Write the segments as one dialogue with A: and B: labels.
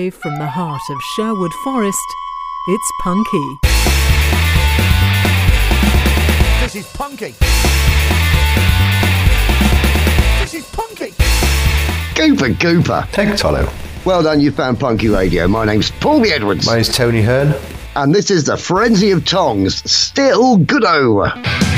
A: Live from the heart of Sherwood Forest, it's Punky.
B: This is Punky. This is Punky.
C: Gooper Gooper.
D: Take Tolo.
C: Well done, you found Punky Radio. My name's Paul B. Edwards.
D: My name's Tony Hearn.
C: and this is the Frenzy of Tongs. Still goodo.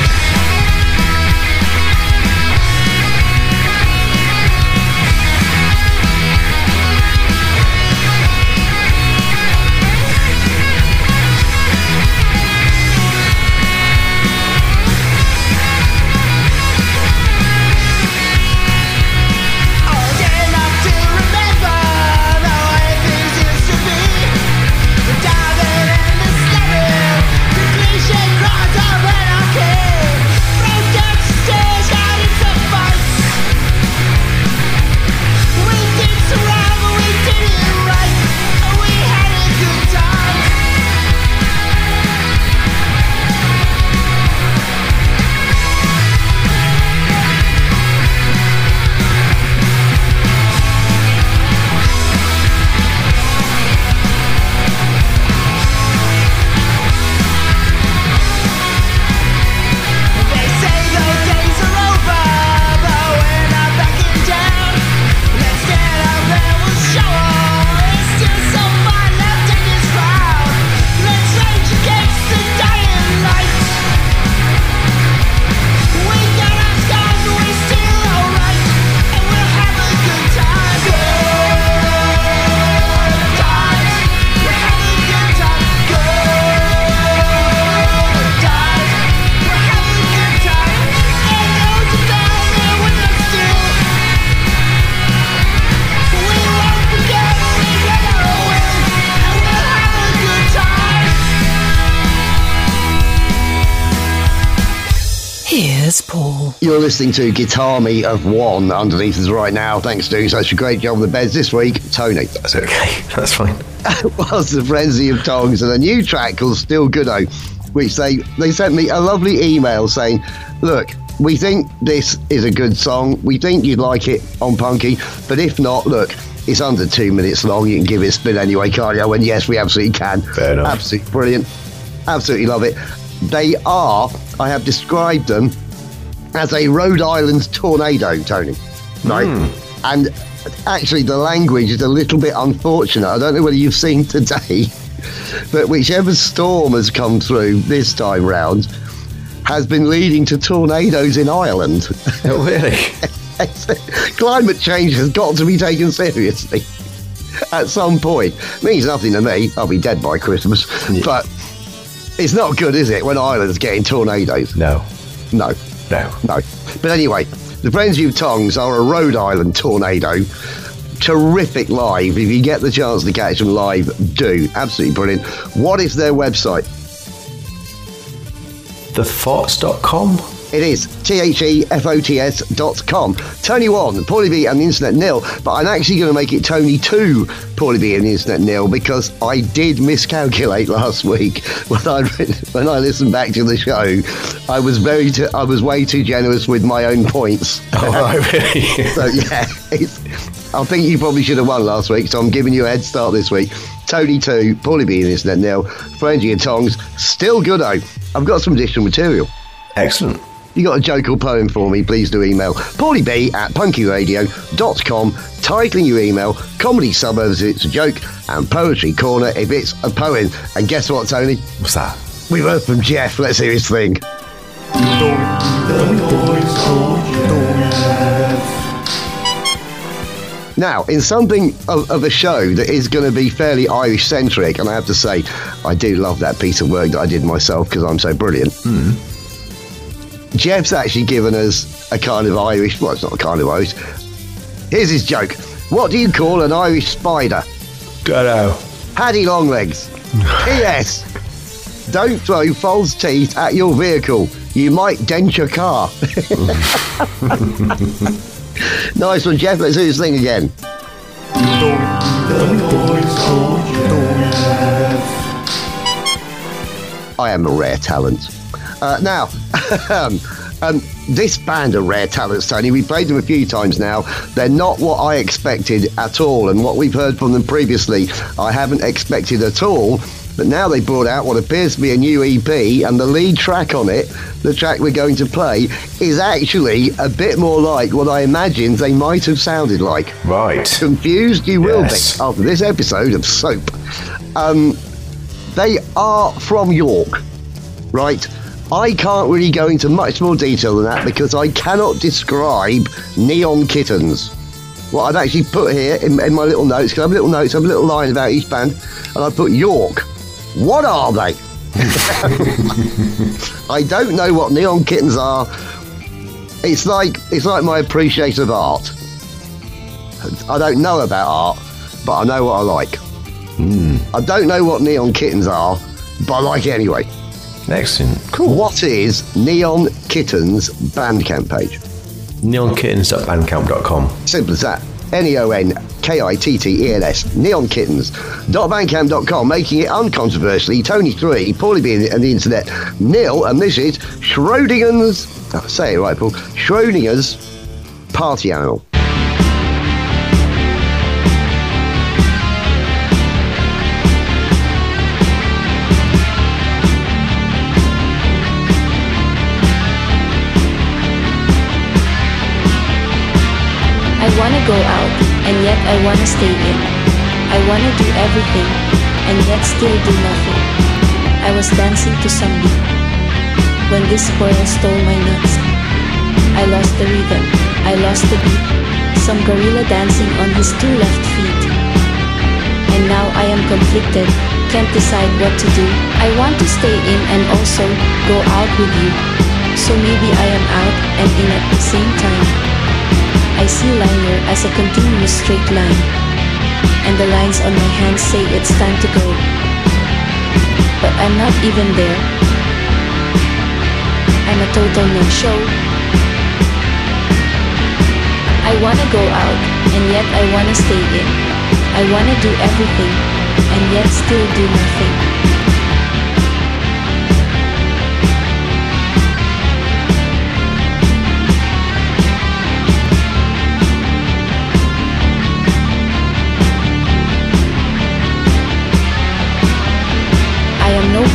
C: Listening to Guitar Me of One underneath us right now. Thanks doing such a great job on the beds this week, Tony.
D: That's okay. That's fine.
C: was the Frenzy of Tongs and a new track called Still Goodo, which they, they sent me a lovely email saying, Look, we think this is a good song. We think you'd like it on Punky, but if not, look, it's under two minutes long. You can give it a spin anyway, can't you? And yes, we absolutely can.
D: Fair enough.
C: Absolutely brilliant. Absolutely love it. They are, I have described them as a Rhode Island tornado, Tony. Right? Hmm. And actually, the language is a little bit unfortunate. I don't know whether you've seen today, but whichever storm has come through this time round has been leading to tornadoes in Ireland.
D: Oh, really?
C: Climate change has got to be taken seriously at some point. Means nothing to me. I'll be dead by Christmas. But it's not good, is it, when Ireland's getting tornadoes?
D: No.
C: No.
D: No.
C: No. But anyway, the of Tongs are a Rhode Island tornado. Terrific live. If you get the chance to catch them live, do. Absolutely brilliant. What is their website?
D: Thefots.com?
C: It is T H E F O T S dot com. Tony 1, Paulie B and the Internet nil, but I'm actually going to make it Tony 2, Paulie B and the Internet nil because I did miscalculate last week when I when I listened back to the show. I was very t- I was way too generous with my own points.
D: Oh, really?
C: So yeah, it's, I think you probably should have won last week, so I'm giving you a head start this week. Tony 2, Paulie B and the Internet nil, Frenzy and Tongs, still good though. I've got some additional material.
D: Excellent.
C: You got a joke or poem for me, please do email paulieb at punkyradio.com, titling your email Comedy Suburbs if it's a joke, and Poetry Corner if it's a poem. And guess what, Tony?
D: What's that?
C: We've heard from Jeff. Let's hear his thing. Now, in something of, of a show that is going to be fairly Irish centric, and I have to say, I do love that piece of work that I did myself because I'm so brilliant. Hmm. Jeff's actually given us a kind of Irish, well, it's not a kind of Irish. Here's his joke What do you call an Irish spider?
D: Dunno.
C: Paddy Longlegs. P.S. Don't throw false teeth at your vehicle. You might dent your car. nice one, Jeff. Let's do this thing again. I am a rare talent. Uh, now, Um, this band are rare talents, Tony. We've played them a few times now. They're not what I expected at all, and what we've heard from them previously, I haven't expected at all. But now they brought out what appears to be a new EP, and the lead track on it, the track we're going to play, is actually a bit more like what I imagined they might have sounded like.
D: Right.
C: Confused you will be after this episode of Soap. Um, they are from York, right? I can't really go into much more detail than that because I cannot describe Neon Kittens. What I've actually put here in, in my little notes, because I have little notes, I have a little line about each band, and I put York. What are they? I don't know what Neon Kittens are. It's like it's like my appreciation of art. I don't know about art, but I know what I like. Hmm. I don't know what neon kittens are, but I like it anyway.
D: Excellent.
C: Cool. What is Neon Kittens Bandcamp page?
D: Neonkittens.bandcamp.com.
C: Simple as that. N E O N K I T T E N S. Neonkittens.bandcamp.com, making it uncontroversially Tony 3, Paulie B and the internet, nil, and this is Schrodinger's, say it right, Paul, Schrodinger's party animal.
E: I wanna stay in. I wanna do everything, and yet still do nothing. I was dancing to some beat when this squirrel stole my nuts. I lost the rhythm, I lost the beat. Some gorilla dancing on his two left feet. And now I am conflicted, can't decide what to do. I want to stay in and also go out with you. So maybe I am out and in at the same time. I see liner as a continuous straight line, and the lines on my hands say it's time to go. But I'm not even there. I'm a total no-show. I wanna go out, and yet I wanna stay in. I wanna do everything, and yet still do nothing.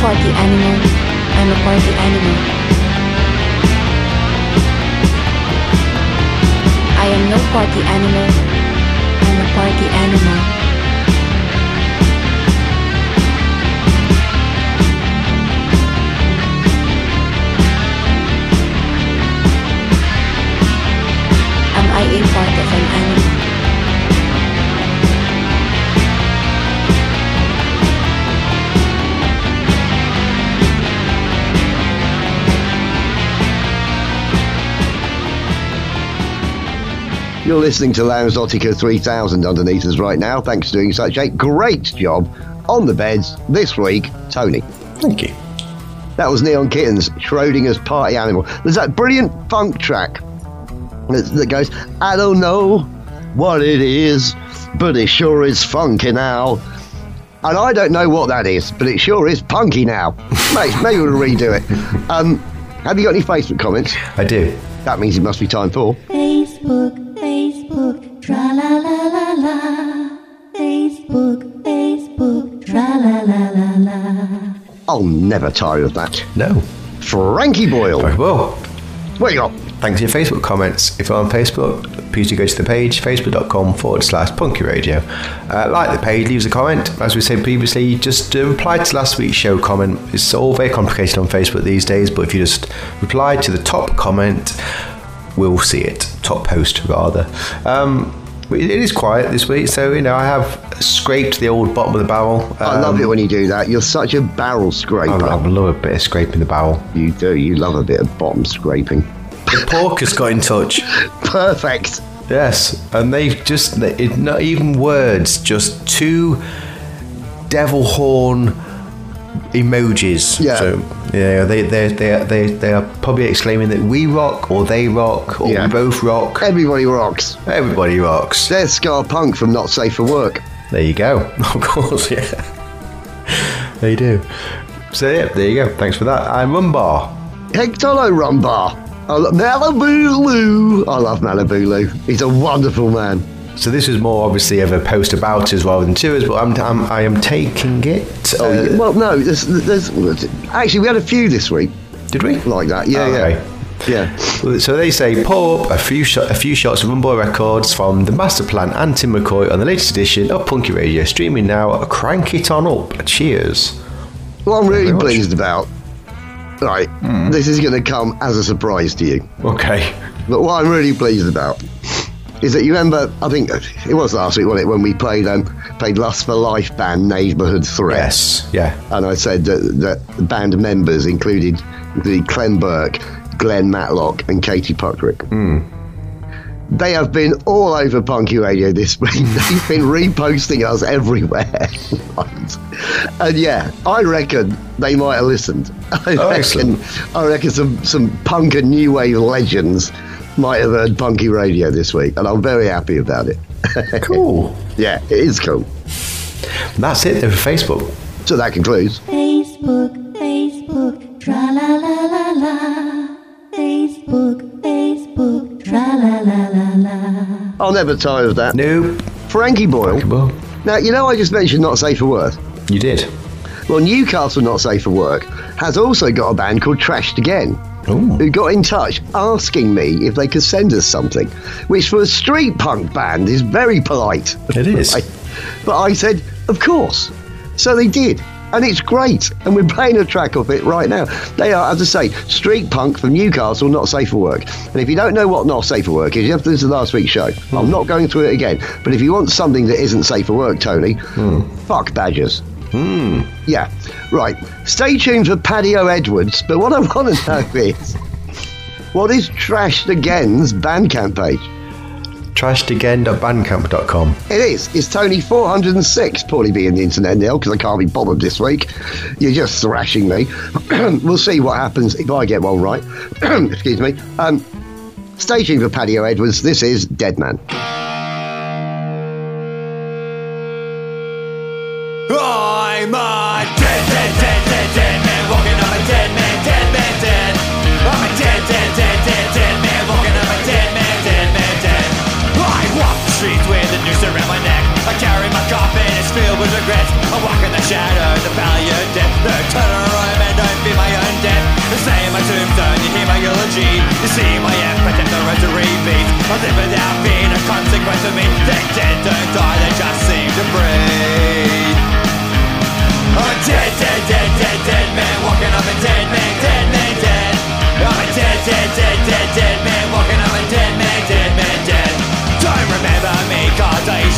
E: Party animal. I'm a party animal. I am no party animal. I'm a party animal. Am I a part of an animal?
C: You're listening to Lounge Nautica 3000 underneath us right now. Thanks for doing such a great job on the beds this week, Tony.
D: Thank you.
C: That was Neon Kittens, Schrodinger's party animal. There's that brilliant funk track that, that goes, I don't know what it is, but it sure is funky now. And I don't know what that is, but it sure is punky now. Mate, maybe we'll redo it. Um, have you got any Facebook comments?
D: I do.
C: That means it must be time for.
F: Facebook, Facebook, tra la la la la. Facebook, Facebook, tra la la la la.
C: I'll never tire of that.
D: No.
C: Frankie Boyle.
D: Very well.
C: What you got?
D: Thanks for your Facebook comments. If you're on Facebook, please do go to the page, facebook.com forward slash punky radio. Uh, like the page, leave us a comment. As we said previously, just uh, reply to last week's show comment. It's all very complicated on Facebook these days, but if you just reply to the top comment, we'll see it. Top post, rather. Um, it is quiet this week, so you know I have scraped the old bottom of the barrel.
C: I love
D: Um,
C: it when you do that. You're such a barrel scraper.
D: I, I love a bit of scraping the barrel.
C: You do. You love a bit of bottom scraping.
D: The porkers got in touch.
C: Perfect.
D: Yes, and they've just they, it, not even words, just two devil horn emojis.
C: Yeah.
D: So yeah, they they they they they are probably exclaiming that we rock or they rock or
C: Yeah.
D: we both rock.
C: Everybody rocks.
D: Everybody rocks.
C: There's Scar Punk from Not Safe for Work.
D: There you go. Of course, yeah. They do. So yeah, there you go. Thanks for that. I'm Rumbar.
C: Hectolo Rumbar. I lo- Malibu Lou. I love Malibu Lou. He's a wonderful man.
D: So this is more obviously of a post about us rather than to us, but I'm, I'm I am taking it.
C: Oh,
D: uh,
C: well, no, there's, there's actually we had a few this week
D: did we?
C: like that. Yeah,
D: Oh,
C: yeah,
D: okay.
C: yeah.
D: So they say pull up a few shot, a few shots of Rumboy Records from the Master Plan and Tim McCoy on the latest edition of Punky Radio, streaming now. Crank it on up. Cheers.
C: What I'm really pleased about, right, this is going to come as a surprise to you.
D: Okay.
C: But what I'm really pleased about is that you remember, I think it was last week, wasn't it, when we played um, played Lust for Life band Neighbourhood Threat.
D: Yes. Yeah.
C: And I said that, that the band members included the Clem Burke, Glen Matlock, and Katie Puckrick. They have been all over Punky Radio this week. They've been reposting us everywhere. And yeah, I reckon they might have listened. I
D: Oh,
C: reckon,
D: excellent.
C: I reckon some, some punk and new wave legends might have heard Punky Radio this week, and I'm very happy about it.
D: Cool.
C: yeah, it is cool.
D: That's it then for Facebook.
C: So that concludes.
F: Facebook, Facebook, tra la la la la. Facebook, Facebook, tra la la la la.
C: I'll never tire of that.
D: Nope.
C: Frankie Boyle.
D: Well,
C: Now, you know, I just mentioned Not Safe for Work.
D: you did.
C: Well, Newcastle Not Safe for Work has also got a band called Trashed Again.
D: Ooh.
C: Who got in touch asking me if they could send us something, which for a street punk band is very polite.
D: It is.
C: Right? But I said, of course. So they did. And it's great. And we're playing a track of it right now. They are, as I say, street punk from Newcastle, not safe for work. And if you don't know what not safe for work is, you have to listen to last week's show. I'm hmm. not going through it again. But if you want something that isn't safe for work, Tony, hmm. fuck badgers. Yeah, right. Stay tuned for Paddy O'Edwards. But what I want to know is what is Trashed Again's Bandcamp page?
D: Trashedagain.bandcamp.com.
C: It is. It's Tony 406, Paulie being the internet now because I can't be bothered this week. You're just thrashing me. we'll see what happens if I get one right. Excuse me. Um, stay tuned for Paddy O'Edwards. This is Dead Man.
G: Streets with a noose around my neck. I carry my coffin, it's filled with regrets. I walk in the shadow, the valley of death. The tunnel rhyme and don't feel my own death. The in my tombstone, you hear my eulogy. You see my epitaph, the rosary beats. I live without being a consequence of me. The dead don't die, they just seem to breathe. I'm a dead, dead, dead, dead, dead man walking. I'm a dead man, dead man, dead. I'm a dead, dead, dead, dead, dead man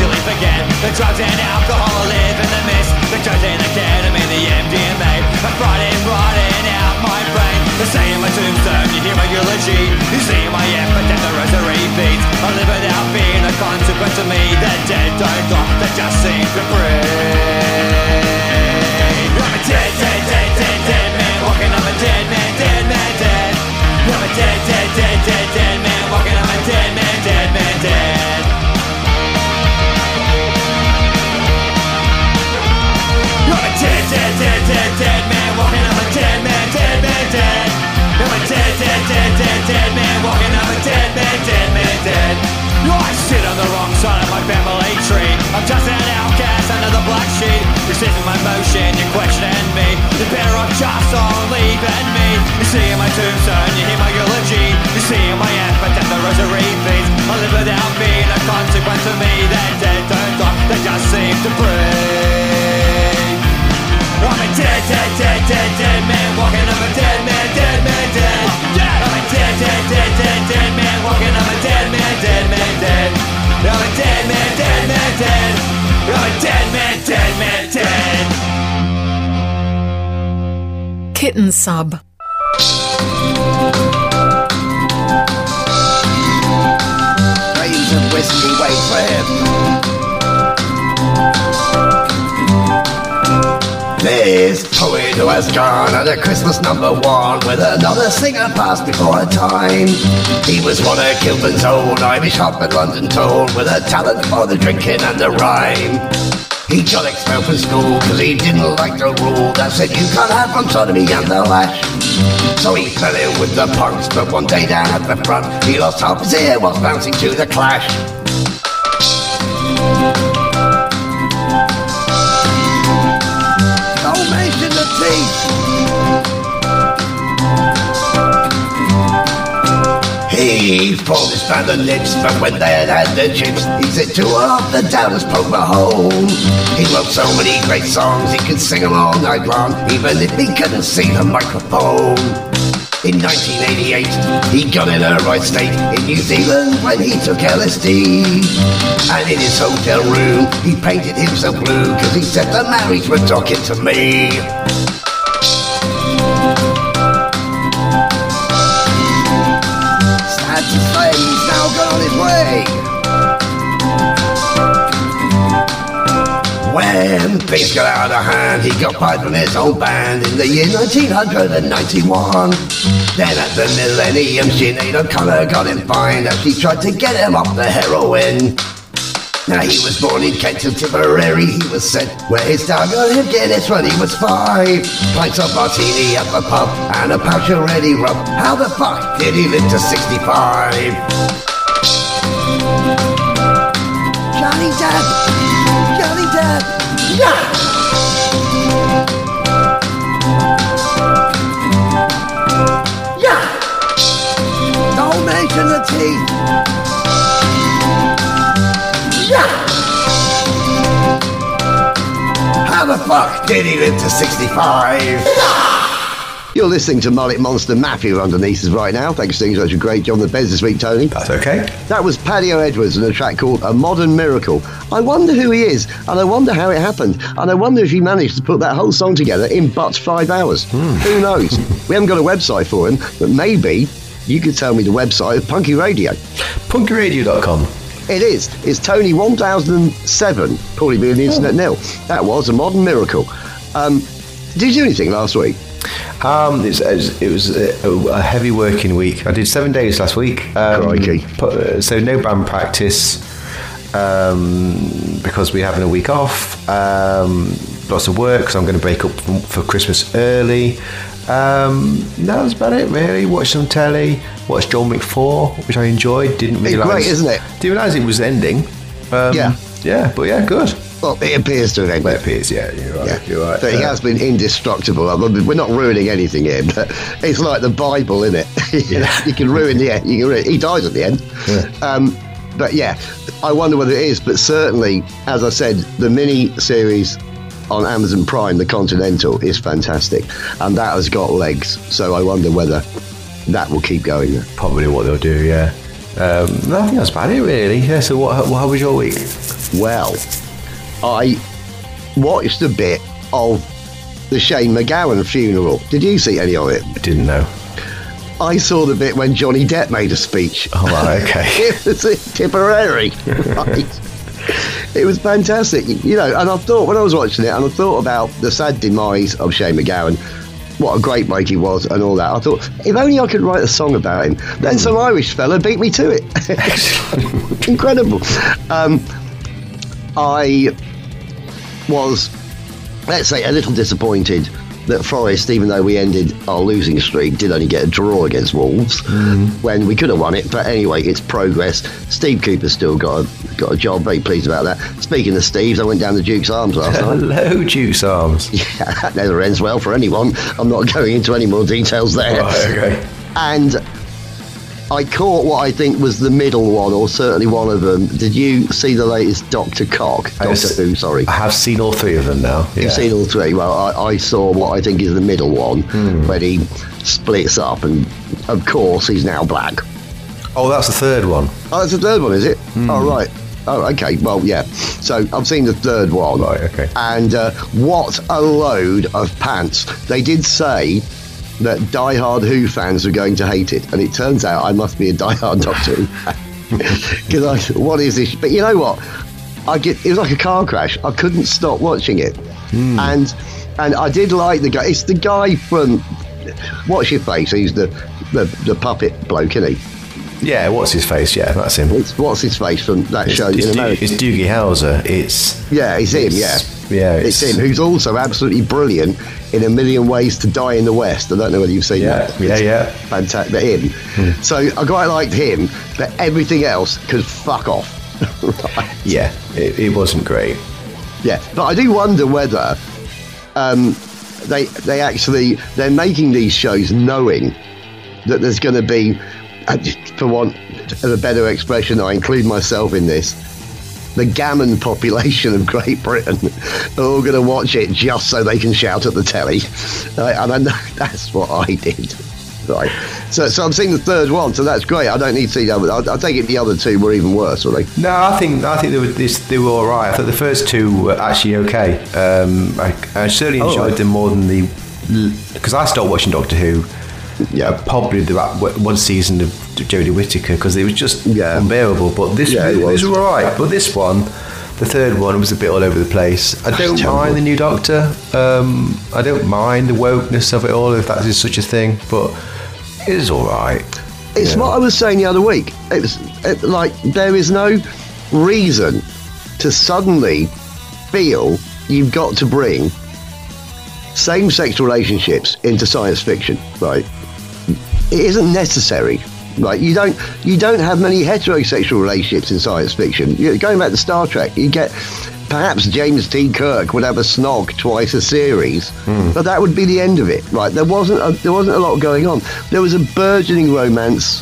G: cause forget. The drugs and alcohol live in the mist. The drugs and the ketamine, the MDMA. I'm rotting, rotting out my brain. The in my tombstone, you hear my eulogy. You see my epitaph, the rosary beats. I live without being a consequence of me. The dead don't die, they just seem to breathe. I'm a dead, dead, dead, dead, dead man walking. I'm a dead man, dead man, dead. I'm a dead, dead, dead, dead, dead man walking. I'm a dead man, dead man, dead. Dead, dead, dead, man walking. I'm a dead man, dead man, dead. I'm a dead, dead, dead, dead, dead man walking. I'm a dead man, dead man, dead. I sit on the wrong side of my family tree. I'm just an outcast under the black sheet. This isn't my motion, you're questioning me. The better of just only than me. You see in my tombstone, you hear my eulogy. You see in my epitaph, the rosary beats. I live without being a consequence of me. They're dead, don't die, they just seem to breathe. I'm a dead, dead, dead, dead, dead man walking. I'm a dead man, dead man, dead. I'm a dead, dead, dead, dead, dead man walking. I'm a dead man, dead man, dead. I'm a dead man, dead man, dead. I'm a dead man, dead man, dead.
A: Kitten sub.
C: Raise of whiskey, wait for him. This poet who has gone at a Christmas number one with another singer passed before time. He was one of Kilburn's old Irish hop and London told with a talent for the drinking and the rhyme. He got expelled from school because he didn't like the rule that said you can't have from sodomy and the lash. So he fell in with the punks, but one day down at the front, he lost half his ear whilst bouncing to the clash. He pulled his band lips, but when they had the chips, he said to off the downers poke my home. He wrote so many great songs, he could sing them all night long, even if he couldn't see the microphone. In 1988, he got in a right state in New Zealand when he took LSD. And in his hotel room, he painted himself blue because he said the Maoris were talking to me. Way. When things got out of hand, he got fired from his own band in the year 1991. Then at the millennium, Sinead O'Connor got him fined as she tried to get him off the heroin. Now he was born in Kent and Tipperary, he was sent where his dad got him Guinness when he was five. Pints of martini at the pub and a pouch of ready rub. How the fuck did he live to 65? Johnny Depp! Johnny Depp! Yeah! Yeah! Don't mention the teeth! Yeah! How the fuck did he live to 65? You're listening to Mullet Monster Matthew underneath us right now. Thanks for doing such a great job on the beds this week, Tony.
D: That's okay.
C: That was Paddy Edwards and a track called A Modern Miracle. I wonder who he is, and I wonder how it happened, and I wonder if he managed to put that whole song together in but five hours. Who knows? we haven't got a website for him, but maybe you could tell me the website of Punky Radio.
D: Punkyradio.com.
C: It is. It's Tony 1007, probably being the internet nil. That was A Modern Miracle. Um, did you do anything last week?
D: Um, it's, it's- it was a, a heavy working week. I did seven days last week. Um,
C: Crikey.
D: pu- So no band practice um, because we're having a week off. Um, lots of work because I'm going to break up for, for Christmas early. Um, that was about it, really. Watched some telly. Watched John Wick 4, which I enjoyed. Didn't
C: It's
D: realise.
C: great, isn't it?
D: Didn't realise it was ending. Um,
C: Yeah.
D: Yeah, but yeah, good.
C: Well, it appears to have ended.
D: It appears, yeah, you're right.
C: Yeah,
D: You're right.
C: But he
D: Uh,
C: has been indestructible. We're not ruining anything here, but it's like the Bible, isn't it?
D: Yeah.
C: you can ruin the end. You can ruin, he dies at the end.
D: Yeah.
C: Um, but yeah, I wonder whether it is. But certainly, as I said, the mini series on Amazon Prime, The Continental, is fantastic, and that has got legs. So I wonder whether that will keep going.
D: probably what they'll do. Yeah. Um, I think that's about it, really. Yeah. So, what? How was your week?
C: Well, I watched a bit of the Shane MacGowan funeral. Did you see any of it?
D: I didn't know.
C: I saw the bit when Johnny Depp made a speech.
D: Oh, right, okay.
C: it was in Tipperary. Right. It was fantastic, you know. And I thought when I was watching it, and I thought about the sad demise of Shane MacGowan, what a great mate he was, and all that. I thought if only I could write a song about him. Then some Irish fella beat me to it. Incredible. Um, I was, let's say, a little disappointed that Forest, even though we ended our losing streak, did only get a draw against Wolves mm-hmm. when we could have won it. But anyway, it's progress. Steve Cooper still got a, got a job. Very pleased about that. Speaking of Steve's, I went down to Duke's Arms last night.
D: Hello, Juice Arms.
C: Yeah, that never ends well for anyone. I'm not going into any more details there.
D: Right, okay.
C: And I caught what I think was the middle one, or certainly one of them. Did you see the latest Doctor Cock?
D: I
C: Doctor Who, sorry.
D: I have seen all three of them now. Yeah.
C: You've seen all three. Well, I, I saw what I think is the middle one,
D: Hmm.
C: where he splits up, and of course he's now black.
D: oh, that's the third one.
C: Oh, that's the third one, is it?
D: Hmm.
C: Oh, right. Oh, okay. Well, yeah. So I've seen the third one.
D: Right, okay.
C: And uh, what a load of pants. They did say that Die-Hard Who fans were going to hate it, and it turns out I must be a Die-Hard Doctor Who fan. Because I what is this? But you know what? I get it was like a car crash. I couldn't stop watching it, hmm. and and I did like the guy. It's the guy from What's Your Face. He's the the, the puppet bloke, isn't he?
D: Yeah, what's his face? Yeah, that's him.
C: It's what's his face from that
D: It's,
C: show
D: it's,
C: in America.
D: it's Doogie Howser. It's
C: Yeah, it's him. Yeah,
D: yeah,
C: it's,
D: it's-
C: him who's also absolutely brilliant in A Million Ways to Die in the West. I don't know whether you've seen
D: Yeah,
C: that.
D: yeah,
C: It's
D: yeah.
C: Fantastic. But him. So I quite liked him, but everything else could fuck off. Right.
D: yeah. It, it wasn't great.
C: Yeah, but I do wonder whether um, they they actually they're making these shows knowing that there's going to be, for want of a better expression, I include myself in this. The gammon population of Great Britain are all going to watch it just so they can shout at the telly, and I know that's what I did. Right, so so I'm seeing the third one, so that's great. I don't need to see the other. I, I take it the other two were even worse, were they?
D: No, I think I think they were this, they were all right. I thought the first two were actually okay. Um, I, I certainly
C: Oh,
D: enjoyed
C: right.
D: them more than the because I started watching Doctor Who.
C: Yeah.
D: probably the one season of Jodie Whittaker because it was just
C: Yeah.
D: unbearable. But this
C: Yeah, it was.
D: was all right. But this one, the third one, was a bit all over the place. I don't mind the new Doctor. Um, I don't mind the wokeness of it all, if that is such a thing. But it is all right.
C: It's
D: Yeah.
C: what I was saying the other week. It's it, like there is no reason to suddenly feel you've got to bring same-sex relationships into science fiction, right? It isn't necessary. Right, you don't you don't have many heterosexual relationships in science fiction. You going back to Star Trek, you get perhaps James T. Kirk would have a snog twice a series, hmm. but that would be the end of it. Right, there wasn't a, there wasn't a lot going on. There was a burgeoning romance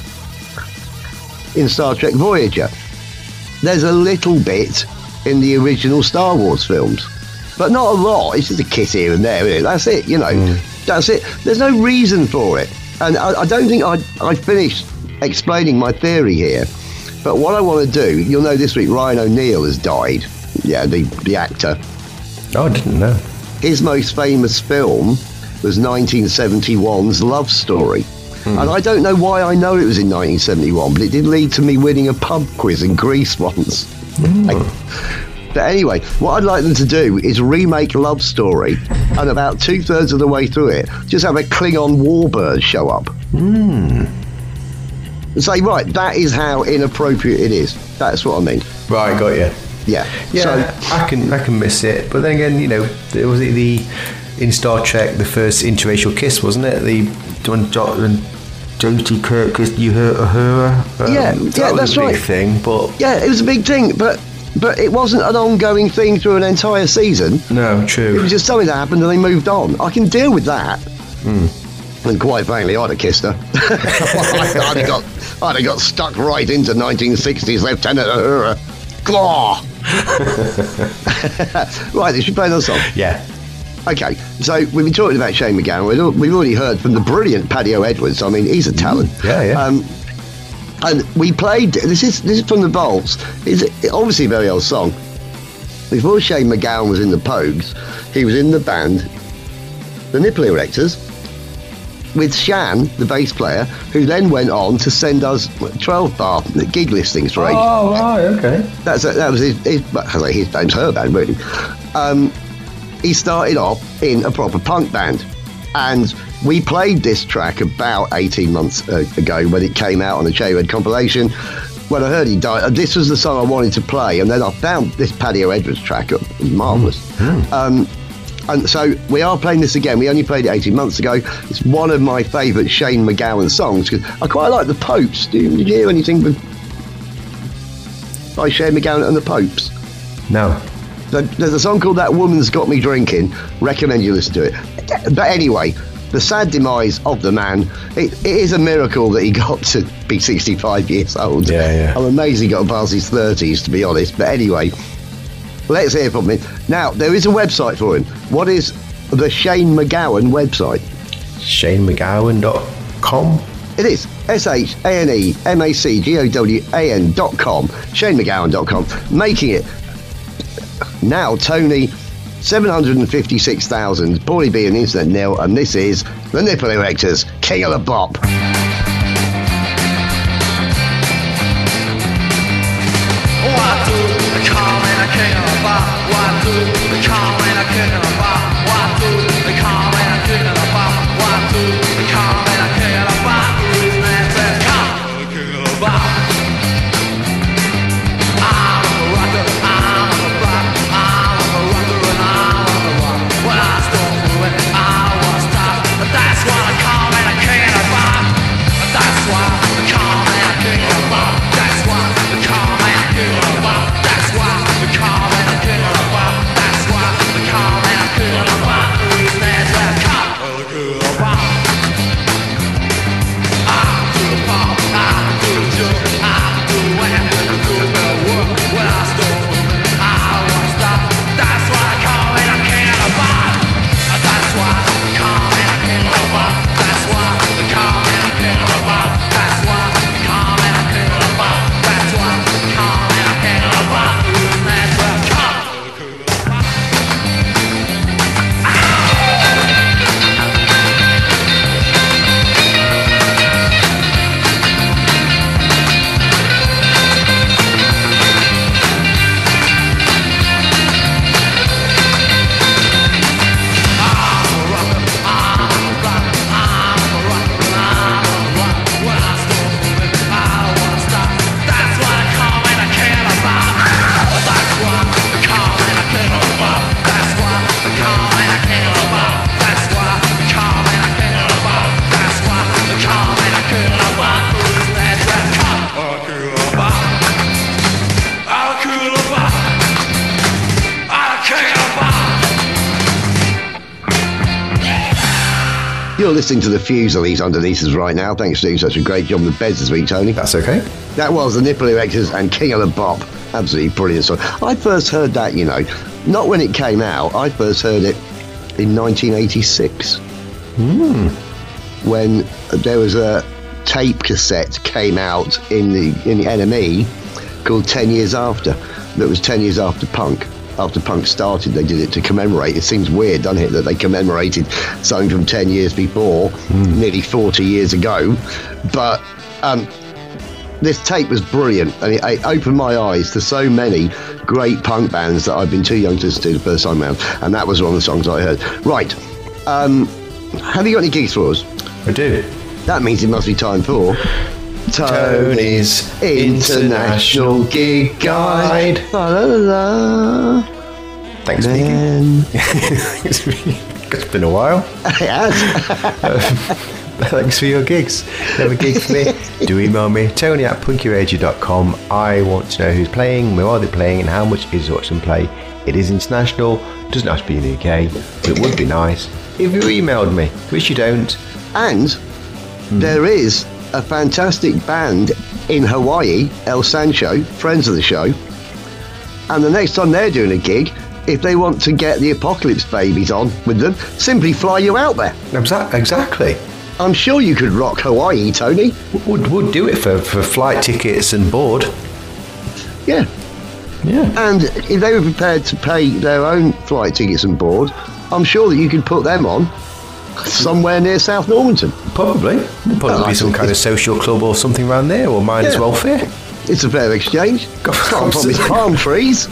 C: in Star Trek Voyager. There's a little bit in the original Star Wars films, but not a lot. It's just a kiss here and there. Isn't it? That's it. You know, hmm. that's it. There's no reason for it, and I, I don't think I I finished explaining my theory here. But what I want to do, you'll know this week, Ryan O'Neal has died. Yeah, the the actor.
D: Oh, I didn't know.
C: His most famous film was 1971's Love Story. Hmm. And I don't know why I know it was in 1971, but it did lead to me winning a pub quiz in Greece once. Hmm. but anyway, what I'd like them to do is remake Love Story, and about two thirds of the way through it, just have a Klingon warbird show up. And say, right, that is how inappropriate it is. That's what I mean.
D: Right, got you.
C: Yeah.
D: Yeah,
C: So,
D: I can I can miss it, but then again, you know, there was it the in Star Trek the first interracial kiss, wasn't it? The when, jo- when Jodie Kirk kissed you her her. Um,
C: Yeah,
D: that
C: yeah,
D: was
C: that's
D: a big
C: right.
D: thing, but
C: yeah, it was a big thing, but but it wasn't an ongoing thing through an entire season.
D: no, true.
C: It was just something that happened and they moved on. I can deal with that.
D: Hmm.
C: And quite frankly, I'd have kissed her. I'd, have got, I'd have got stuck right into 1960s Lieutenant Uhura. Claw! right, they should play another song.
D: Yeah,
C: Okay, so we've been talking about Shane MacGowan. We've already heard from the brilliant Paddy O'Edwards. I mean, he's a talent.
D: yeah, yeah.
C: Um, and we played. This is this is from the Vaults. It's obviously a very old song. Before Shane MacGowan was in the Pogues, he was in the band, the Nipple Erectors, with Shan, the bass player, who then went on to send us 12 bar gig listings for ages.
D: Oh right, okay.
C: That's that was his, his, his name's her band, really. Um, he started off in a proper punk band, and we played this track about 18 months uh, ago when it came out on the Cherry Red compilation. When I heard he died, this was the song I wanted to play, and then I found this Paddy O'Edwards track, It was marvelous. Um, and so we are playing this again. We only played it 18 months ago. It's one of my favourite Shane MacGowan songs because I quite like the Popes. Do you, did you hear anything with, by Shane MacGowan and the Popes?
D: No.
C: There- There's a song called That Woman's Got Me Drinking. Recommend you listen to it. But anyway, the sad demise of the man, it, it is a miracle that he got to be 65 years old.
D: Yeah, yeah.
C: I'm amazed he got past his 30s, to be honest. But anyway, let's hear from him. Now, there is a website for him. What is the Shane MacGowan website?
D: ShaneMacGowan.com.
C: It is S H A N E M A C G O W A N dot com, ShaneMacGowan.com, making it now Tony 756,000, Paulie B and Internet Nil, and this is the Nipple Erectors, King of the Bop.
B: A king of the and a king of the bar.
C: Listening to the Fusilies underneath us right now. Thanks for doing such a great job on the beds this week, Tony.
D: That's okay.
C: That was the Nipple Erectors and King of the Bop. Absolutely brilliant song. I first heard that, you know, not when it came out. I first heard it in 1986 hmm. when there was a tape cassette came out in the in the NME called 10 Years After. That was 10 years after punk. After punk started, they did it to commemorate. It seems weird, doesn't it, that they commemorated something from 10 years before, nearly 40 years ago. But um, this tape was brilliant and it, it opened my eyes to so many great punk bands that I've been too young to listen to the first time round. And that was one of the songs I heard. Right. Um, have you got any gigs for us?
D: I do.
C: That means it must be time for
D: Tony's International Gig Guide.
C: La, la, la.
D: Thanks, Mickey. It's been a while.
C: it has.
D: Thanks for your gigs. Have a gig for me, do email me, tony at punkyradio.com. I want to know who's playing, where are they playing, and how much is to watch them play. It is international, doesn't have to be in the UK, but it would be nice if you emailed me, which you don't.
C: and hmm. there is a fantastic band in Hawaii, El Sancho, friends of the show. And the next time they're doing a gig, if they want to get the Apocalypse Babys on with them, simply fly you out there.
D: Exa- Exactly.
C: I'm sure you could rock Hawaii, Tony.
D: Would, would do it for, for flight tickets and board.
C: Yeah.
D: Yeah.
C: And if they were prepared to pay their own flight tickets and board, I'm sure that you could put them on somewhere near South Normanton.
D: Probably. There'd probably
C: Well,
D: be some
C: think
D: kind of social club or something around there, or miners'
C: Yeah.
D: welfare.
C: It's a fair exchange.
D: God,
C: Can't promise palm trees,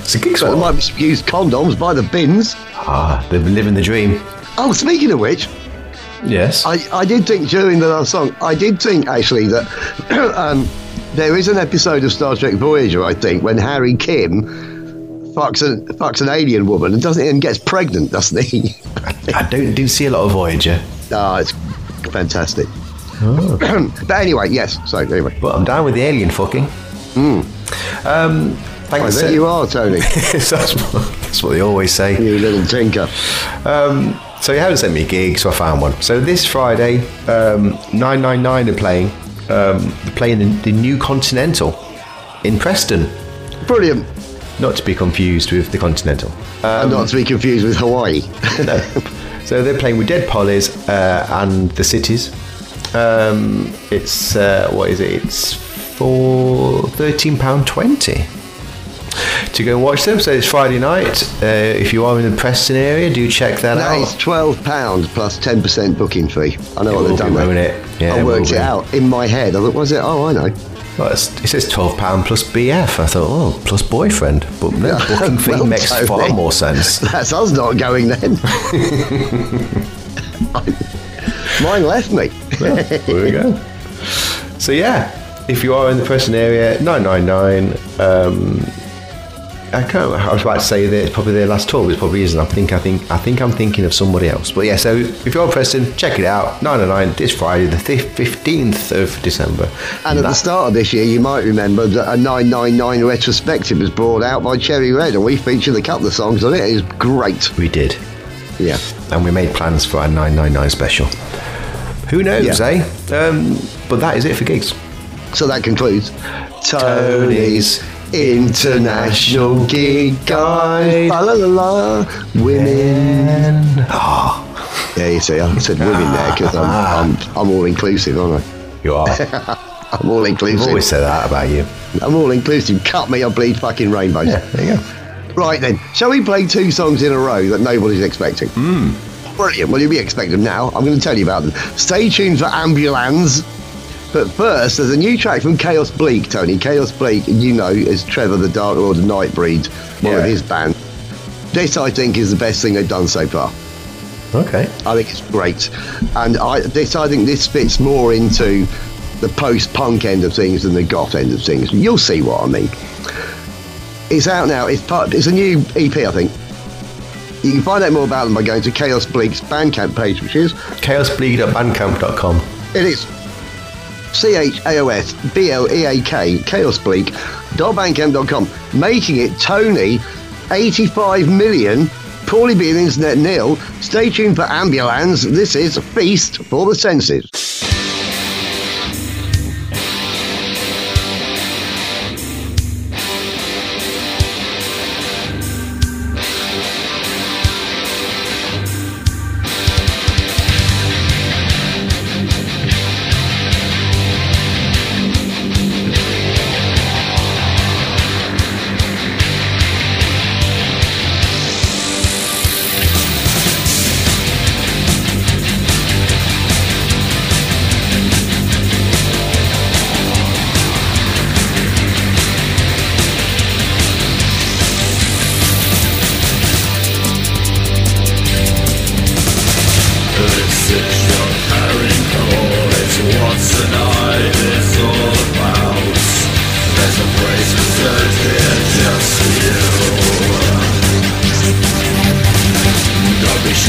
D: It's a gig
C: but there might be some used condoms by the bins.
D: Ah, they're living the dream.
C: Oh, speaking of which,
D: Yes.
C: I, I did think during the last song, I did think actually that um, there is an episode of Star Trek Voyager, I think, when Harry Kim fucks, a, fucks an alien woman and doesn't and gets pregnant, doesn't he?
D: I don't do see a lot of Voyager,
C: Ah, it's fantastic. but anyway, yes. So anyway,
D: but I'm down with the alien fucking. Um,
C: I
D: thanks.
C: bet
D: uh,
C: you are, Tony.
D: that's, what, that's what they always say.
C: you little tinker.
D: Um, so you haven't sent me a gig, so I found one. So this Friday, um, 999 are playing. Um, they're playing the, the New Continental in Preston.
C: Brilliant.
D: Not to be confused with the Continental.
C: and not to be confused with Hawaii.
D: no. So they're playing with Dead Pollies uh, and the Cities. Um, it's uh, what is it? It's for thirteen pound twenty to go and watch them. So it's Friday night. Uh, if you are in the Preston area, do check that
C: That
D: out.
C: is twelve pound plus ten percent booking fee. I know
D: It
C: what they've done there.
D: it? Yeah,
C: I worked it out in my head. I thought, was it? Oh, I know.
D: Well, it's, it says twelve pound plus BF. I thought, oh, plus boyfriend, but no, booking fee
C: Well,
D: makes far more sense.
C: That's us not going then. Mine left me.
D: there we go. So yeah, if you are in the Preston area, nine nine nine. Um, I can't. I was about to say that it's probably their last tour, but it probably isn't. I think. I think. I think I'm thinking of somebody else. But yeah, so if you're Preston, check it out. Nine nine nine. This Friday, the fifteenth of December.
C: And at the start of this year, you might remember that a 999 retrospective was brought out by Cherry Red, and we featured a couple of songs on it. It was great.
D: we did,
C: Yeah.
D: and we made plans for our nine nine nine special. Who knows,
C: Yeah.
D: eh? Um, but that is it for gigs.
C: So that concludes
D: Tony's International Gig Guide.
C: La la la. Women.
D: Ah,
C: Yeah, you see, I said women there because I'm, I'm, I'm all inclusive, aren't I?
D: you are.
C: I'm all inclusive.
D: I've always said that about you.
C: I'm all inclusive. Cut me, I bleed fucking rainbows.
D: Yeah, there you go.
C: Right then, shall we play two songs in a row that nobody's expecting? Mm. Brilliant. Well, you'll be expecting them now. I'm going to tell you about them. Stay tuned for Ambulanz. But first, there's a new track from Chaos Bleak, Tony. Chaos Bleak, you know, is Trevor the Dark Lord of Nightbreed, one of his band. This, I think, is the best thing they've done so far.
D: Okay.
C: I think it's great, and I this I think this fits more into the post-punk end of things than the goth end of things. You'll see what I mean. It's out now. It's part. It's a new EP, I think. You can find out more about them by going to Chaos Bleak's Bandcamp page, which is
D: chaosbleak.bandcamp.com.
C: it is C H A O S B L E A K, dotbankm. dot com. making it Tony 85 million, Paulie B and internet nil. Stay tuned for Ambulanz. This is Feast for the Senses.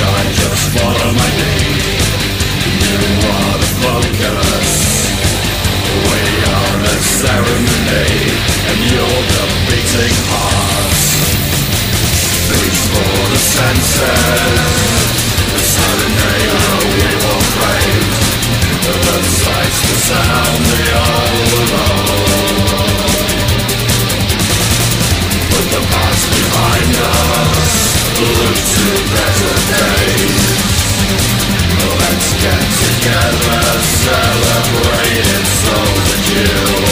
B: I just follow my lead You are the focus We are the ceremony And you're the beating heart for the senses The we The sights, the sound, Put the past behind us Look to better day together, celebrating souls and
C: you.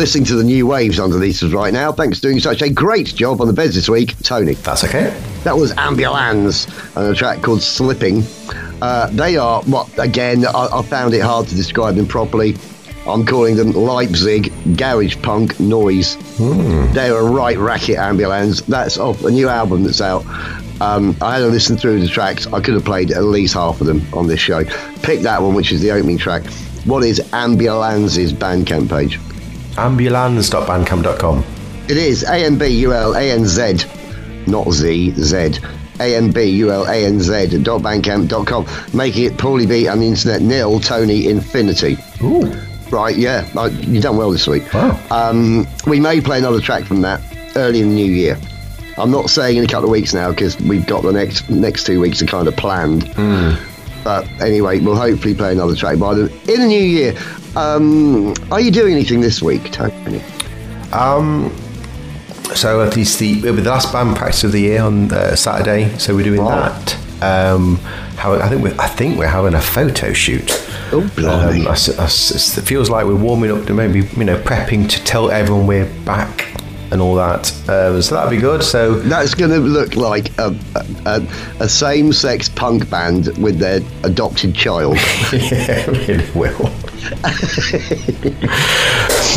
C: Listening to the new waves underneath us right now. Thanks for doing such a great job on the beds this week, Tony.
D: That's okay.
C: That was Ambulanz and a track called Slipping. Uh, they are, what, again, I, I found it hard to describe them properly. I'm calling them Leipzig garage punk noise. They're a right racket Ambulanz. That's off a new album that's out. Um, I had to listen through the tracks. I could have played at least half of them on this show. Pick that one, which is the opening track. What is Ambulanz's Bandcamp page?
D: Ambulanz.bandcamp.com.
C: It is A M B U L A N Z, not Z, Z. A M B U L A N Z dot bandcamp.com, com, making it Paulie B and the internet nil Tony Infinity.
D: Ooh.
C: Right, yeah, you've done well this week.
D: Wow.
C: Um, we may play another track from that early in the new year. I'm not saying in a couple of weeks now because we've got the next next two weeks are kind of planned. But anyway, we'll hopefully play another track by them in the new year. Um, are you doing anything this week, Tony?
D: Um, so at least the it'll be the last band practice of the year on uh, Saturday. So we're doing that. Um, how, I think we're I think we're having a photo shoot.
C: Oh.
D: Um, I I it feels like we're warming up to maybe you know prepping to tell everyone we're back and all that. Um, so that'd be good. So
C: That's going to look like a, a, a same-sex punk band with their adopted child.
D: yeah, it really will.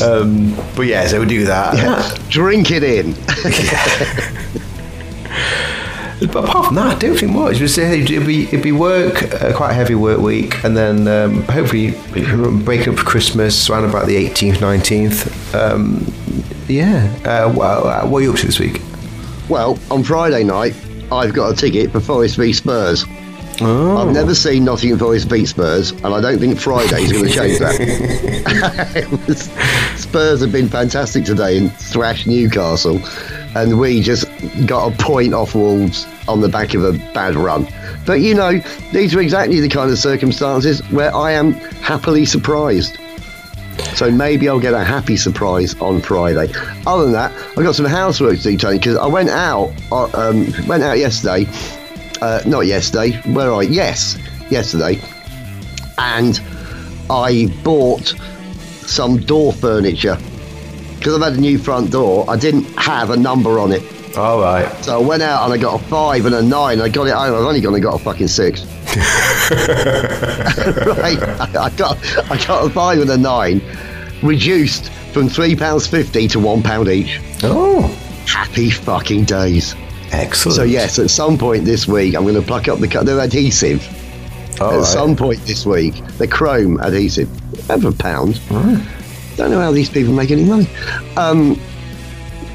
D: um, but yeah, so we do that.
C: Drink it in.
D: But apart from that, I don't think much. Uh, It'd be, it'd be work, uh, quite a heavy work week, and then um, hopefully break up for Christmas around about the 18th, 19th. Um, yeah. Uh, well, uh, what are you up to this week?
C: Well, on Friday night, I've got a ticket for Forest v Spurs.
D: Oh.
C: I've never seen Nottingham Forest beat Spurs, and I don't think Friday is going to change that. Was- Spurs have been fantastic today and thrashed Newcastle, and we just got a point off Wolves on the back of a bad run. But you know, these are exactly the kind of circumstances where I am happily surprised. So maybe I'll get a happy surprise on Friday. Other than that, I've got some housework to do, Tony, because I went out, uh, um, went out yesterday. Uh, not yesterday. Where I? Yes, yesterday. And I bought some door furniture because I've had a new front door. I didn't have a number on it,
D: All right.
C: so I went out and I got a five and a nine. I got it home. I've only gone and got a fucking six. right, I got I got a five and a nine, reduced from three pounds fifty to one pound each.
D: Oh,
C: Happy fucking days.
D: excellent.
C: So yes, at some point this week, I'm going to pluck up the they're adhesive.
D: All
C: at
D: right.
C: some point this week, the chrome adhesive, over a pound. Don't know how these people make any money. Um,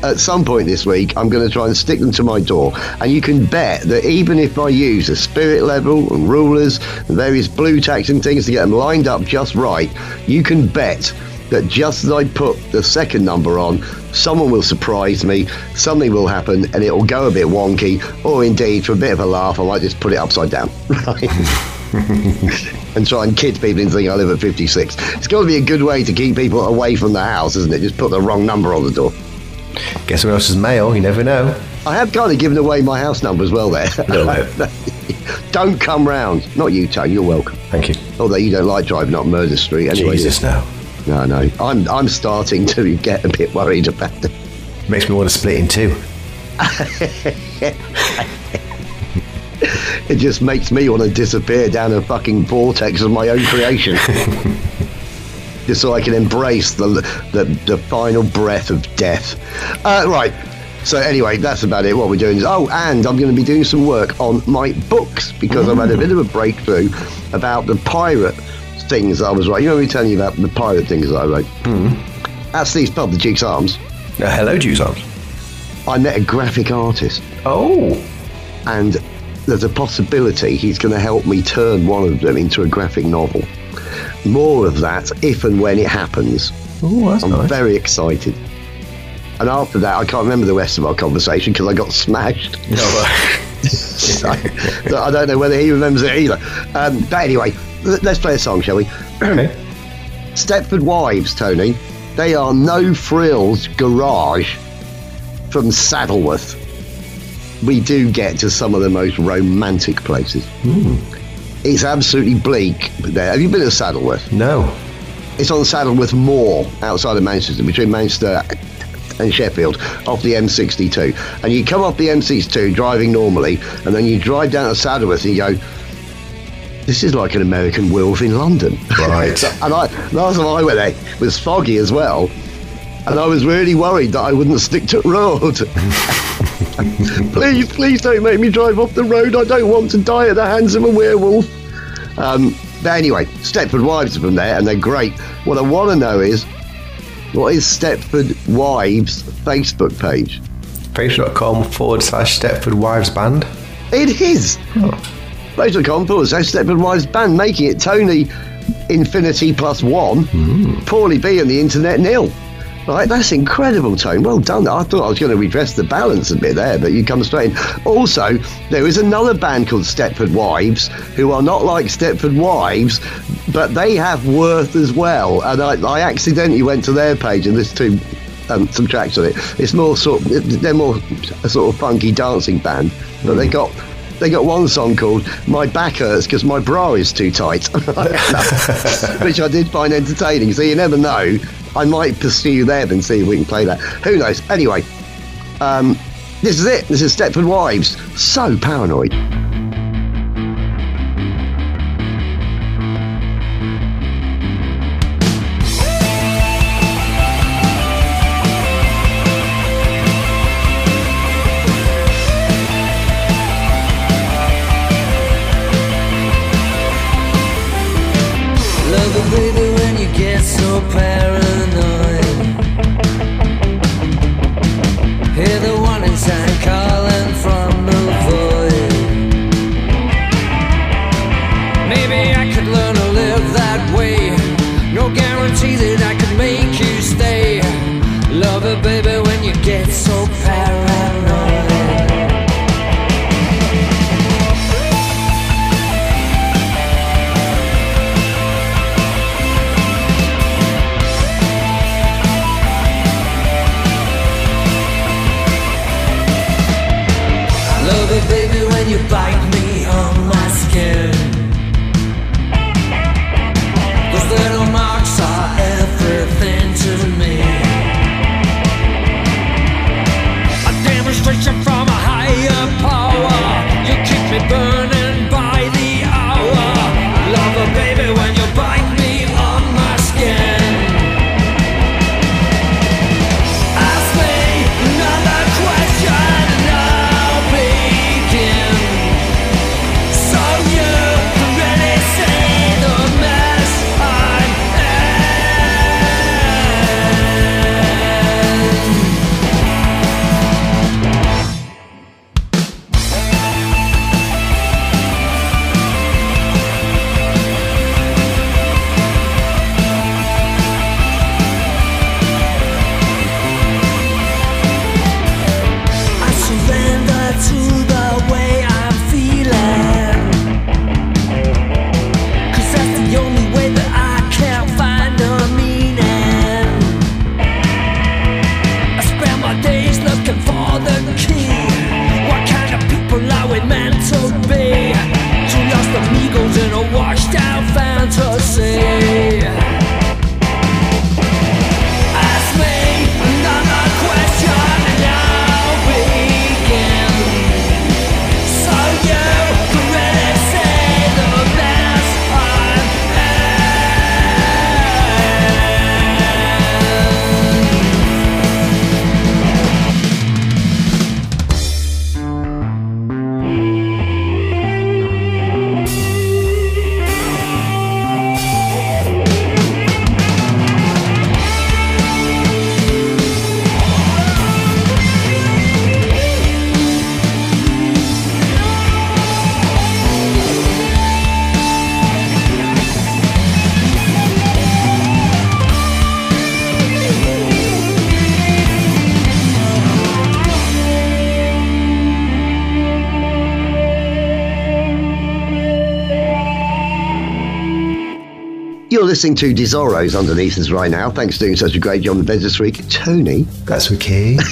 C: at some point this week, I'm going to try and stick them to my door, and you can bet that even if I use a spirit level and rulers and various blue tacks and things to get them lined up just right, you can bet that just as I put the second number on, someone will surprise me, something will happen, and it will go a bit wonky, or indeed, for a bit of a laugh, I might just put it upside down. Right? and try and kid people into thinking I live at 56. It's got to be a good way to keep people away from the house, isn't it? Just put the wrong number on the door.
D: Guess someone else's mail. You never know.
C: I have kind of given away my house number as well there. don't come round. Not you, Tone. You're welcome.
D: Thank you.
C: Although you don't like driving up Murder Street anyway.
D: Jesus, no.
C: No, no. I'm, I'm starting to get a bit worried about it.
D: Makes me want to split in two.
C: It just makes me want to disappear down a fucking vortex of my own creation. just so I can embrace the, the, the final breath of death. Uh, right. So anyway, that's about it. What we're doing is oh, and I'm going to be doing some work on my books because I've had a bit of a breakthrough about the pirate things I was writing. You know, me telling you about the pirate things I wrote. That's Steve's pub, the Duke's Arms.
D: Uh, hello, Jews arms.
C: I met a graphic artist,
D: Oh,
C: and there's a possibility he's going to help me turn one of them into a graphic novel. More of that if and when it happens.
D: oh, that's
C: I'm
D: nice.
C: very excited. And after that, I can't remember the rest of our conversation because I got smashed. So, so I don't know whether he remembers it either. Um, but anyway, let's play a song, shall we?
D: okay.
C: Stepford Wives, Tony. They are no frills garage from Saddleworth. We do get to some of the most romantic places. It's absolutely bleak there. Have you been to Saddleworth?
D: No.
C: it's on Saddleworth Moor outside of Manchester, between Manchester and Sheffield, off the M62. And you come off the M62 driving normally, and then you drive down to Saddleworth and you go, this is like an American Wolf in London.
D: Right.
C: and I, last time I went there, it was foggy as well. And I was really worried that I wouldn't stick to the road. please, please don't make me drive off the road. I don't want to die at the hands of a werewolf. Um, but anyway, Stepford Wives are from there, and they're great. What I want to know is, what is Stepford Wives' Facebook page?
D: Facebook.com forward slash Stepford Wives Band.
C: It is. Facebook.com forward slash Stepford Wives Band, making it Tony Infinity plus one, Paulie B and the Internet nil. Right, that's incredible, Tone. Well done. I thought I was going to redress the balance a bit there, but you come straight in. Also, there is another band called Stepford Wives who are not like Stepford Wives, but they have worth as well. And I, I accidentally went to their page and listened to um, some tracks on it. It's more sort. They're more a sort of funky dancing band, but they got. They got one song called "My Back Hurts Because My Bra Is Too Tight," which I did find entertaining. So you never know. I might pursue them and see if we can play that. Who knows? Anyway, um, this is it. This is Stepford Wives. So paranoid. Listening to Desoros underneath us right now. Thanks for doing such a great job in bed this week. Tony.
D: That's okay.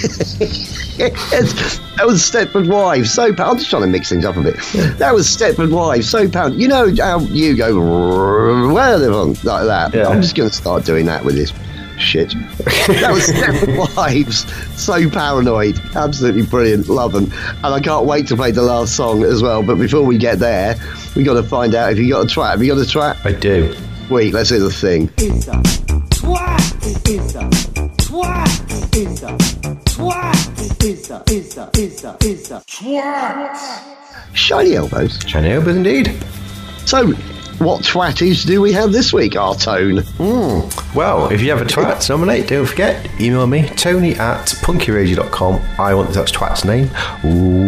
C: Yes, that was Stepford Wives. So pound. I'm just trying to mix things up a bit. That was Stepford Wives. So pound. You know how you go where they on like that.
D: Yeah.
C: I'm just going to start doing that with this shit. that was Stepford Wives. So paranoid. Absolutely brilliant. Love them. And I can't wait to play the last song as well. But before we get there, we got to find out if you got a twat. Have you got a twat?
D: I do.
C: Wait, let's hear the thing. Shiny elbows.
D: Shiny elbows indeed.
C: So, what twatties do we have this week, our tone?
D: Well, if you have a twat to nominate, don't forget, email me, tony at punkyradio.com. I want that twat's name,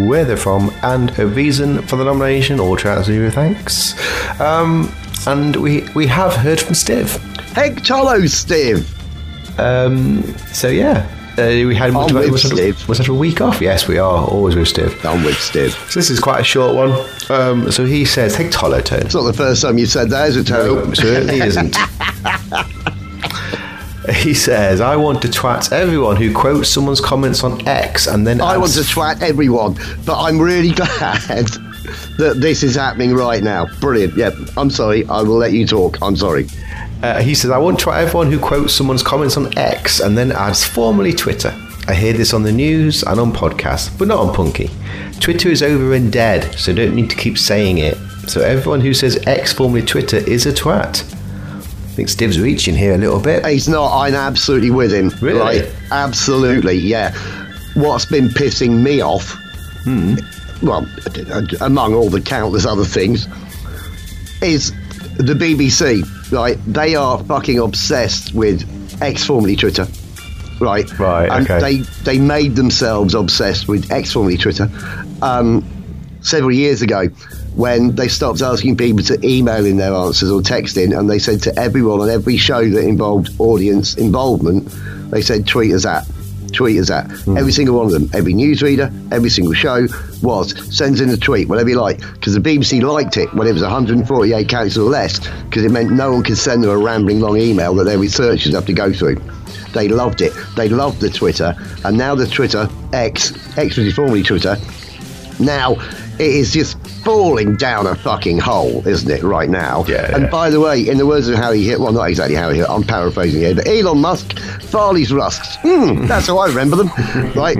D: where they're from, and a reason for the nomination, or twats thanks. Um, and we we have heard from Steve.
C: Hey, Tolo, Steve.
D: Um, so yeah. Uh, we had
C: I'm with
D: was,
C: Steve.
D: was that a week off? Yes, we are always with Steve.
C: I'm with Steve.
D: So this is quite a short one. Um, so he says, "Take Tolo tone."
C: It's not the first time you said that, is it?
D: Nope, certainly isn't. He says, I want to twat everyone who quotes someone's comments on X and then
C: I want to twat everyone, but I'm really glad that this is happening right now. Brilliant. Yep. I'm sorry. I will let you talk. I'm sorry.
D: Uh, he says, I want to try everyone who quotes someone's comments on X and then adds formerly Twitter. I hear this on the news and on podcasts, but not on Punky. Twitter is over and dead, so don't need to keep saying it. So everyone who says X formerly Twitter is a twat. I think Steve's reaching here a little bit.
C: He's not. I'm absolutely with him.
D: Really?
C: Right? Absolutely. Yeah. What's been pissing me off, well, among all the countless other things, is the BBC. Right? They are fucking obsessed with X formerly Twitter. Right.
D: Right,
C: And
D: okay.
C: they they made themselves obsessed with X formerly Twitter. Um, several years ago when they stopped asking people to email in their answers or text in and they said to everyone on every show that involved audience involvement they said tweet us at tweet us at hmm. every single one of them every newsreader every single show was sends in a tweet whatever you like because the BBC liked it when it was 148 characters or less because it meant no one could send them a rambling long email that their researchers have to go through. They loved it. They loved the Twitter and now the Twitter X X was formerly Twitter now it is just falling down a fucking hole, isn't it, right now?
D: Yeah,
C: And by the way, in the words of Harry Hill, well, not exactly Harry Hill, I'm paraphrasing here, but Elon Musk, Farley's Rusks. Hmm, that's how I remember them, right?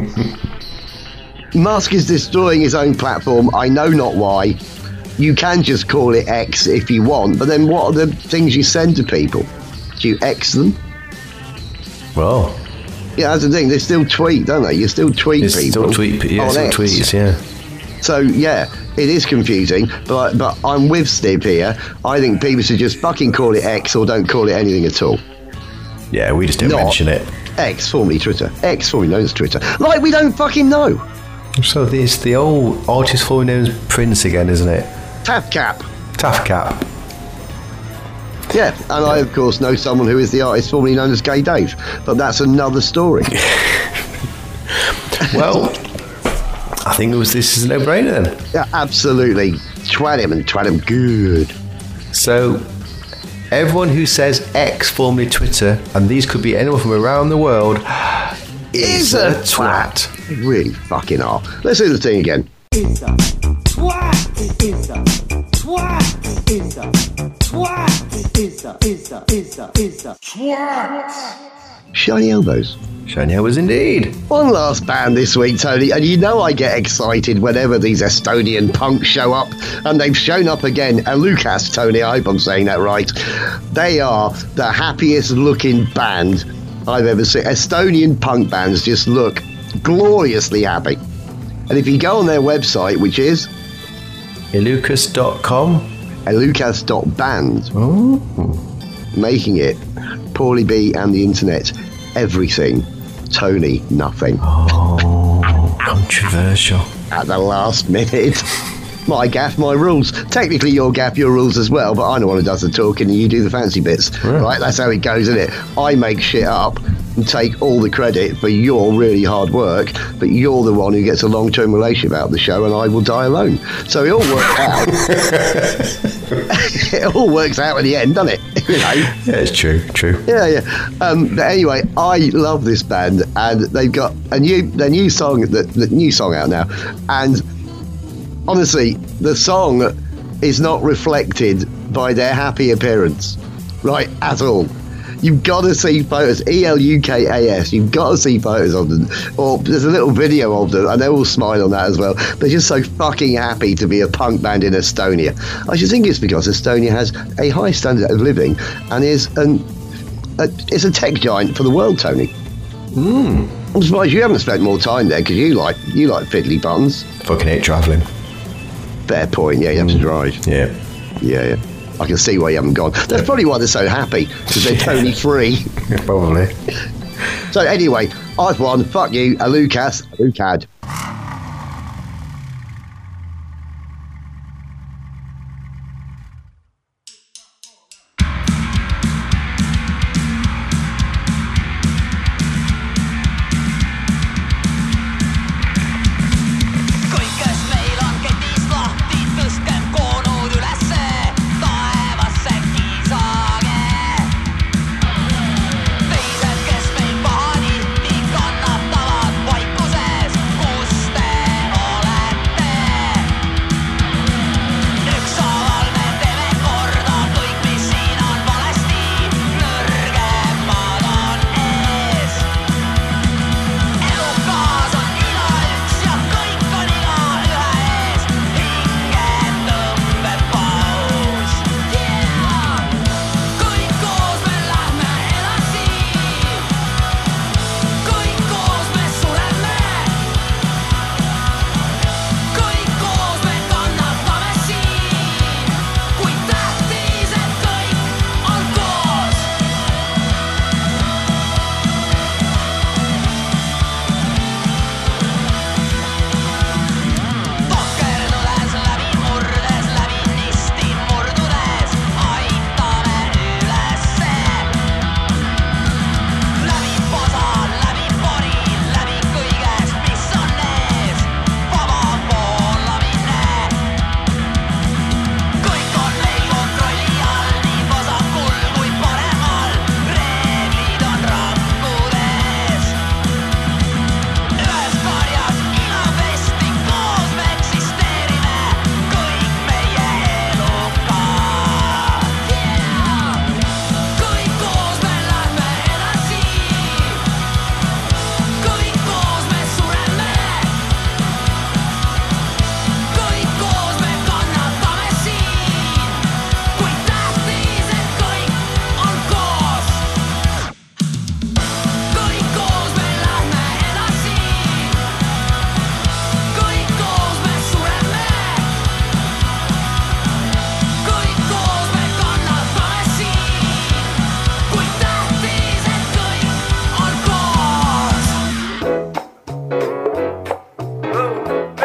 C: Musk is destroying his own platform. I know not why. You can just call it X if you want, but then what are the things you send to people? Do you X them?
D: Well,
C: Yeah, that's the thing. They still tweet, don't they? You still tweet people.
D: still tweet, yeah, still
C: X.
D: tweets, yeah.
C: So yeah, it is confusing, but but I'm with Steve here. I think people should just fucking call it X or don't call it anything at all.
D: Yeah, we just don't
C: Not
D: mention it.
C: X, formerly Twitter. X, formerly known as Twitter. Like we don't fucking know.
D: So it's the old artist formerly known as Prince again, isn't it?
C: TAFKAP.
D: Taff Cap.
C: Yeah, and I of course know someone who is the artist formerly known as Gay Dave, but that's another story.
D: Well, I think it was this is a no-brainer then.
C: yeah, absolutely. Twat him and twat him good.
D: So, everyone who says X, formerly Twitter, and these could be anyone from around the world, is a twat.
C: They really fucking are. Let's do the thing again.
B: It's a twat. It's a twat. It's a twat. It's a it's a it's a it's a twat.
C: Shiny elbows.
D: Shiny was indeed.
C: One last band this week, Tony, and you know I get excited whenever these Estonian punks show up, and they've shown up again. Elukas, Tony, I hope I'm saying that right. They are the happiest looking band I've ever seen. Estonian punk bands just look gloriously happy. And if you go on their website, which is
D: Elukas.com.
C: lucas.band, oh. making it Paulie B and the internet everything, Tony nothing.
D: Oh, controversial.
C: at the last minute. My gaff, my rules. Technically, your gaff, your rules as well, but I'm the one who does the talking and you do the fancy bits. Right? That's how it goes, isn't it? I make shit up and take all the credit for your really hard work, but you're the one who gets a long term relationship out of the show and I will die alone. So it all worked out.
G: it all works out in the end, doesn't it? you know.
D: Yeah, it's true. True.
G: Yeah, yeah. Um, but anyway, I love this band, and they've got a new, their new song, the, the new song out now, and honestly, the song is not reflected by their happy appearance, right, at all. You've got to see photos, E L U K A S. You've got to see photos of them, or there's a little video of them, and they all smile on that as well. They're just so fucking happy to be a punk band in Estonia. I should think it's because Estonia has a high standard of living and is an a, it's a tech giant for the world, Tony. Hmm. I'm surprised you haven't spent more time there because you like you like fiddly buttons.
D: Fucking hate travelling.
G: Fair point. Yeah, you have to hmm. drive.
D: Yeah.
G: Yeah, yeah. I can see why you haven't gone. That's probably why they're so happy because they're Tony free.
D: Probably.
G: So anyway, I've won. Fuck you, Elukas, a Lucad.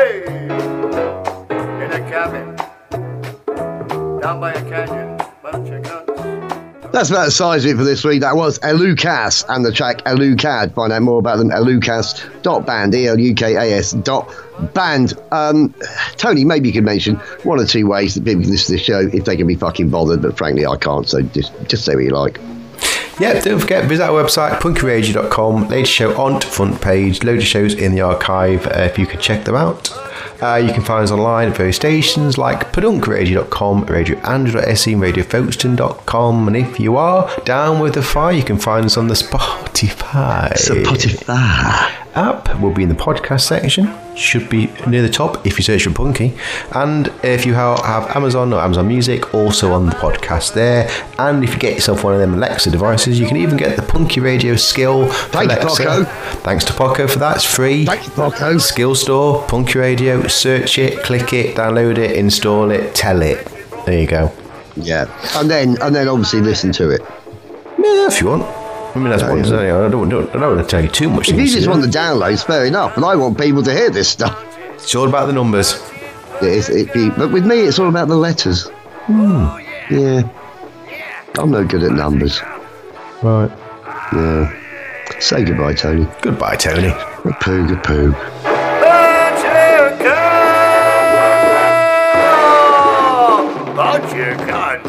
C: In a cabin. Down by a canyon.
G: That's about the size of it for this week. That was Elukas and the track Elukad. Find out more about them at elukas.band, E-L-U-K-A-S dot band. Um, Tony, maybe you could mention one or two ways that people can listen to the show if they can be fucking bothered, but frankly, I can't, so just, just say what you like.
D: Yeah, don't forget, visit our website, punkyradio.com. Latest show on front page. Loads of shows in the archive uh, if you can check them out. Uh, you can find us online at various stations like pedunkradio.com, radioandroid.se, and radiofolkston.com. And if you are down with the fire, you can find us on the Spotify
G: Spotify.
D: app will be in the podcast section should be near the top if you search for punky and if you have amazon or amazon music also on the podcast there and if you get yourself one of them alexa devices you can even get the punky radio skill for
G: Thank you,
D: Alexa.
G: Poco.
D: thanks to Poco for that it's free
G: Thank you, Poco.
D: skill store punky radio search it click it download it install it tell it there you go
G: Yeah. And then, and then obviously listen to it.
D: yeah if you want I mean, that's one. Uh, I don't, don't, I don't want to tell you too much.
G: If you just want the downloads, fair enough. But I want people to hear this stuff.
D: it's all about the numbers.
G: It, it be, but with me, it's all about the letters. Hmm. Yeah. I'm no good at numbers.
D: Right.
G: Yeah. Say goodbye, Tony.
D: Goodbye, Tony.
G: A poog, a poog.
C: Bunch of guns! Bunch
H: you can't